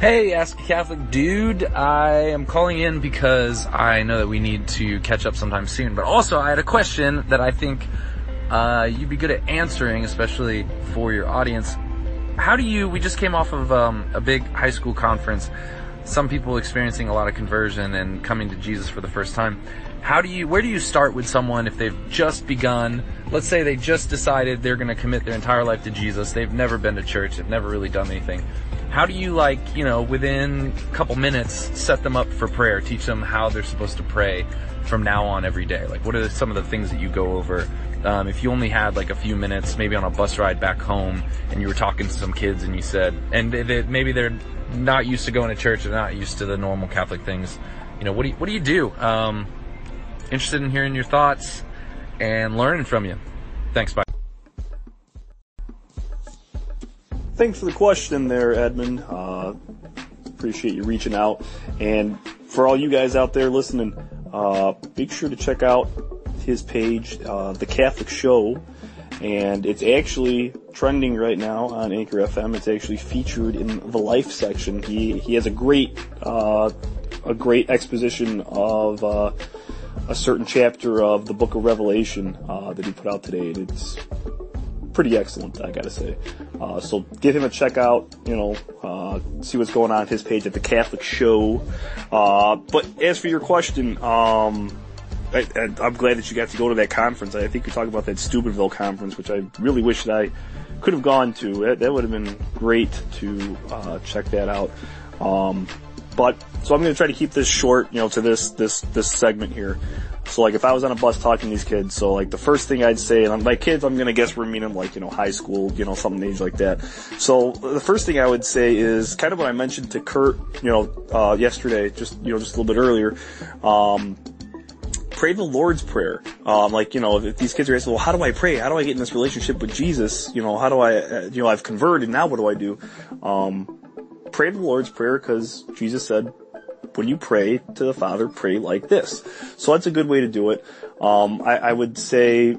Hey, Ask a Catholic Dude. I am calling in because I know that we need to catch up sometime soon, but also I had a question that I think uh, you'd be good at answering, especially for your audience. How do you, we just came off of um, a big high school conference, some people experiencing a lot of conversion and coming to Jesus for the first time. How do you, where do you start with someone if they've just begun, let's say they just decided they're going to commit their entire life to Jesus, they've never been to church, they've never really done anything how do you like, you know, within a couple minutes, set them up for prayer, teach them how they're supposed to pray from now on every day? Like, what are some of the things that you go over? Um, if you only had like a few minutes, maybe on a bus ride back home, and you were talking to some kids, and you said, and they, they, maybe they're not used to going to church, they're not used to the normal Catholic things. You know, what do you, what do you do? Um, interested in hearing your thoughts and learning from you. Thanks. Bye. Thanks for the question there, Edmund. Uh, appreciate you reaching out. And for all you guys out there listening, uh, make sure to check out his page, uh, The Catholic Show. And it's actually trending right now on Anchor FM. It's actually featured in the Life section. He, he has a great, uh, a great exposition of, uh, a certain chapter of the book of Revelation, uh, that he put out today. And it's pretty excellent, I gotta say. Uh, so give him a check out, you know, uh, see what's going on his page at the Catholic Show. Uh, but as for your question, um, I, am glad that you got to go to that conference. I think you're talking about that Steubenville conference, which I really wish that I could have gone to. That, that would have been great to uh, check that out. Um, but so I'm going to try to keep this short, you know, to this this this segment here. So like if I was on a bus talking to these kids, so like the first thing I'd say, and by kids I'm gonna guess we're meaning like, you know, high school, you know, something age like that. So the first thing I would say is kind of what I mentioned to Kurt, you know, uh, yesterday, just, you know, just a little bit earlier. Um, pray the Lord's Prayer. Um, like, you know, if these kids are asking, well, how do I pray? How do I get in this relationship with Jesus? You know, how do I, uh, you know, I've converted, now what do I do? Um, pray the Lord's Prayer because Jesus said, when you pray to the Father, pray like this. So that's a good way to do it. Um, I, I would say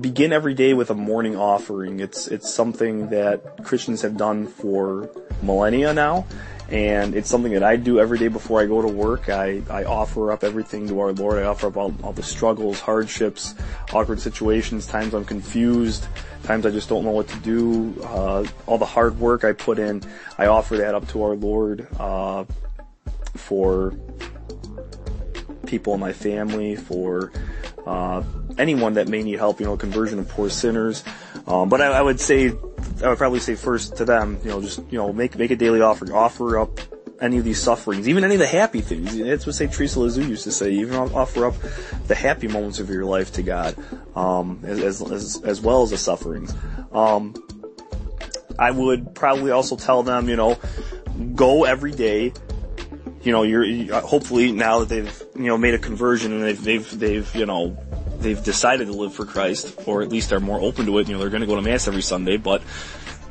begin every day with a morning offering. It's it's something that Christians have done for millennia now, and it's something that I do every day before I go to work. I, I offer up everything to our Lord. I offer up all, all the struggles, hardships, awkward situations, times I'm confused, times I just don't know what to do, uh, all the hard work I put in. I offer that up to our Lord. Uh, for people in my family, for uh, anyone that may need help, you know, conversion of poor sinners. Um, but I, I, would say, I would probably say first to them, you know, just, you know, make, make a daily offering, offer up any of these sufferings, even any of the happy things. That's what St. Teresa Lisieux used to say, even offer up the happy moments of your life to God, um, as, as, as well as the sufferings. Um, I would probably also tell them, you know, go every day, you know, you're hopefully now that they've you know made a conversion and they've they've they've you know they've decided to live for Christ, or at least are more open to it. You know, they're going to go to mass every Sunday, but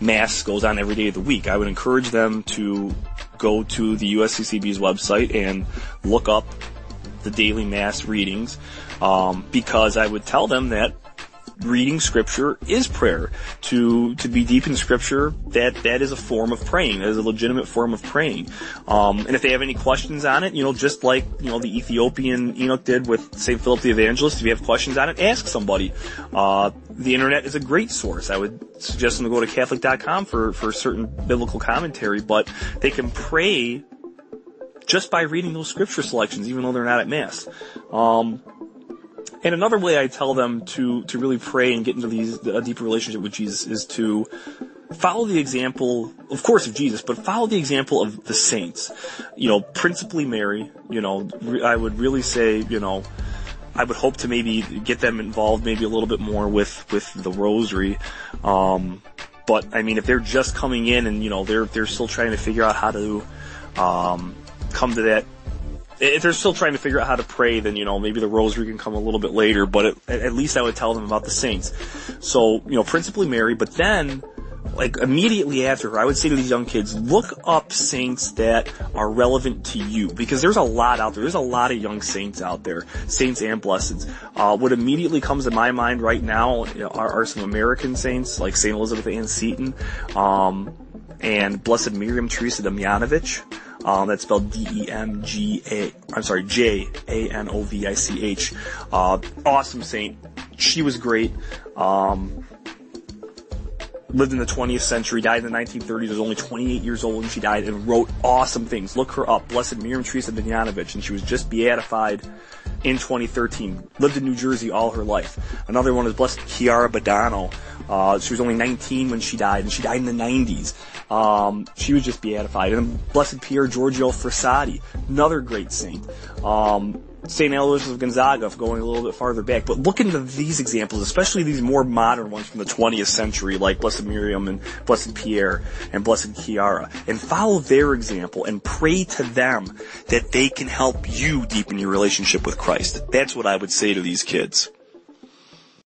mass goes on every day of the week. I would encourage them to go to the USCCB's website and look up the daily mass readings, um, because I would tell them that reading scripture is prayer. To to be deep in scripture, that that is a form of praying. That is a legitimate form of praying. Um, and if they have any questions on it, you know, just like you know the Ethiopian Eunuch did with Saint Philip the Evangelist, if you have questions on it, ask somebody. Uh, the internet is a great source. I would suggest them to go to Catholic.com for for certain biblical commentary, but they can pray just by reading those scripture selections, even though they're not at mass. Um, and another way I tell them to, to really pray and get into these, a deeper relationship with Jesus is to follow the example, of course, of Jesus, but follow the example of the saints. You know, principally Mary, you know, I would really say, you know, I would hope to maybe get them involved maybe a little bit more with, with the rosary. Um, but I mean, if they're just coming in and, you know, they're, they're still trying to figure out how to, um, come to that if they're still trying to figure out how to pray, then you know maybe the rosary can come a little bit later. But it, at least I would tell them about the saints. So you know, principally Mary, but then like immediately after I would say to these young kids, look up saints that are relevant to you because there's a lot out there. There's a lot of young saints out there, saints and blesseds. Uh, what immediately comes to my mind right now are, are some American saints like Saint Elizabeth Ann Seton. Um, and Blessed Miriam Teresa Demjanovich. Um, that's spelled D-E-M-G-A, I'm sorry, J-A-N-O-V-I-C-H. Uh, awesome saint. She was great. Um, lived in the 20th century, died in the 1930s, was only 28 years old when she died, and wrote awesome things. Look her up, Blessed Miriam Teresa Demjanovich, and she was just beatified in 2013. Lived in New Jersey all her life. Another one is Blessed Chiara Badano. Uh, she was only 19 when she died, and she died in the 90s. Um, she was just beatified. And Blessed Pier Giorgio Frassati, another great saint. Um, St. Aloysius of Gonzaga, going a little bit farther back. But look into these examples, especially these more modern ones from the 20th century, like Blessed Miriam and Blessed Pierre and Blessed Chiara, and follow their example and pray to them that they can help you deepen your relationship with Christ. That's what I would say to these kids.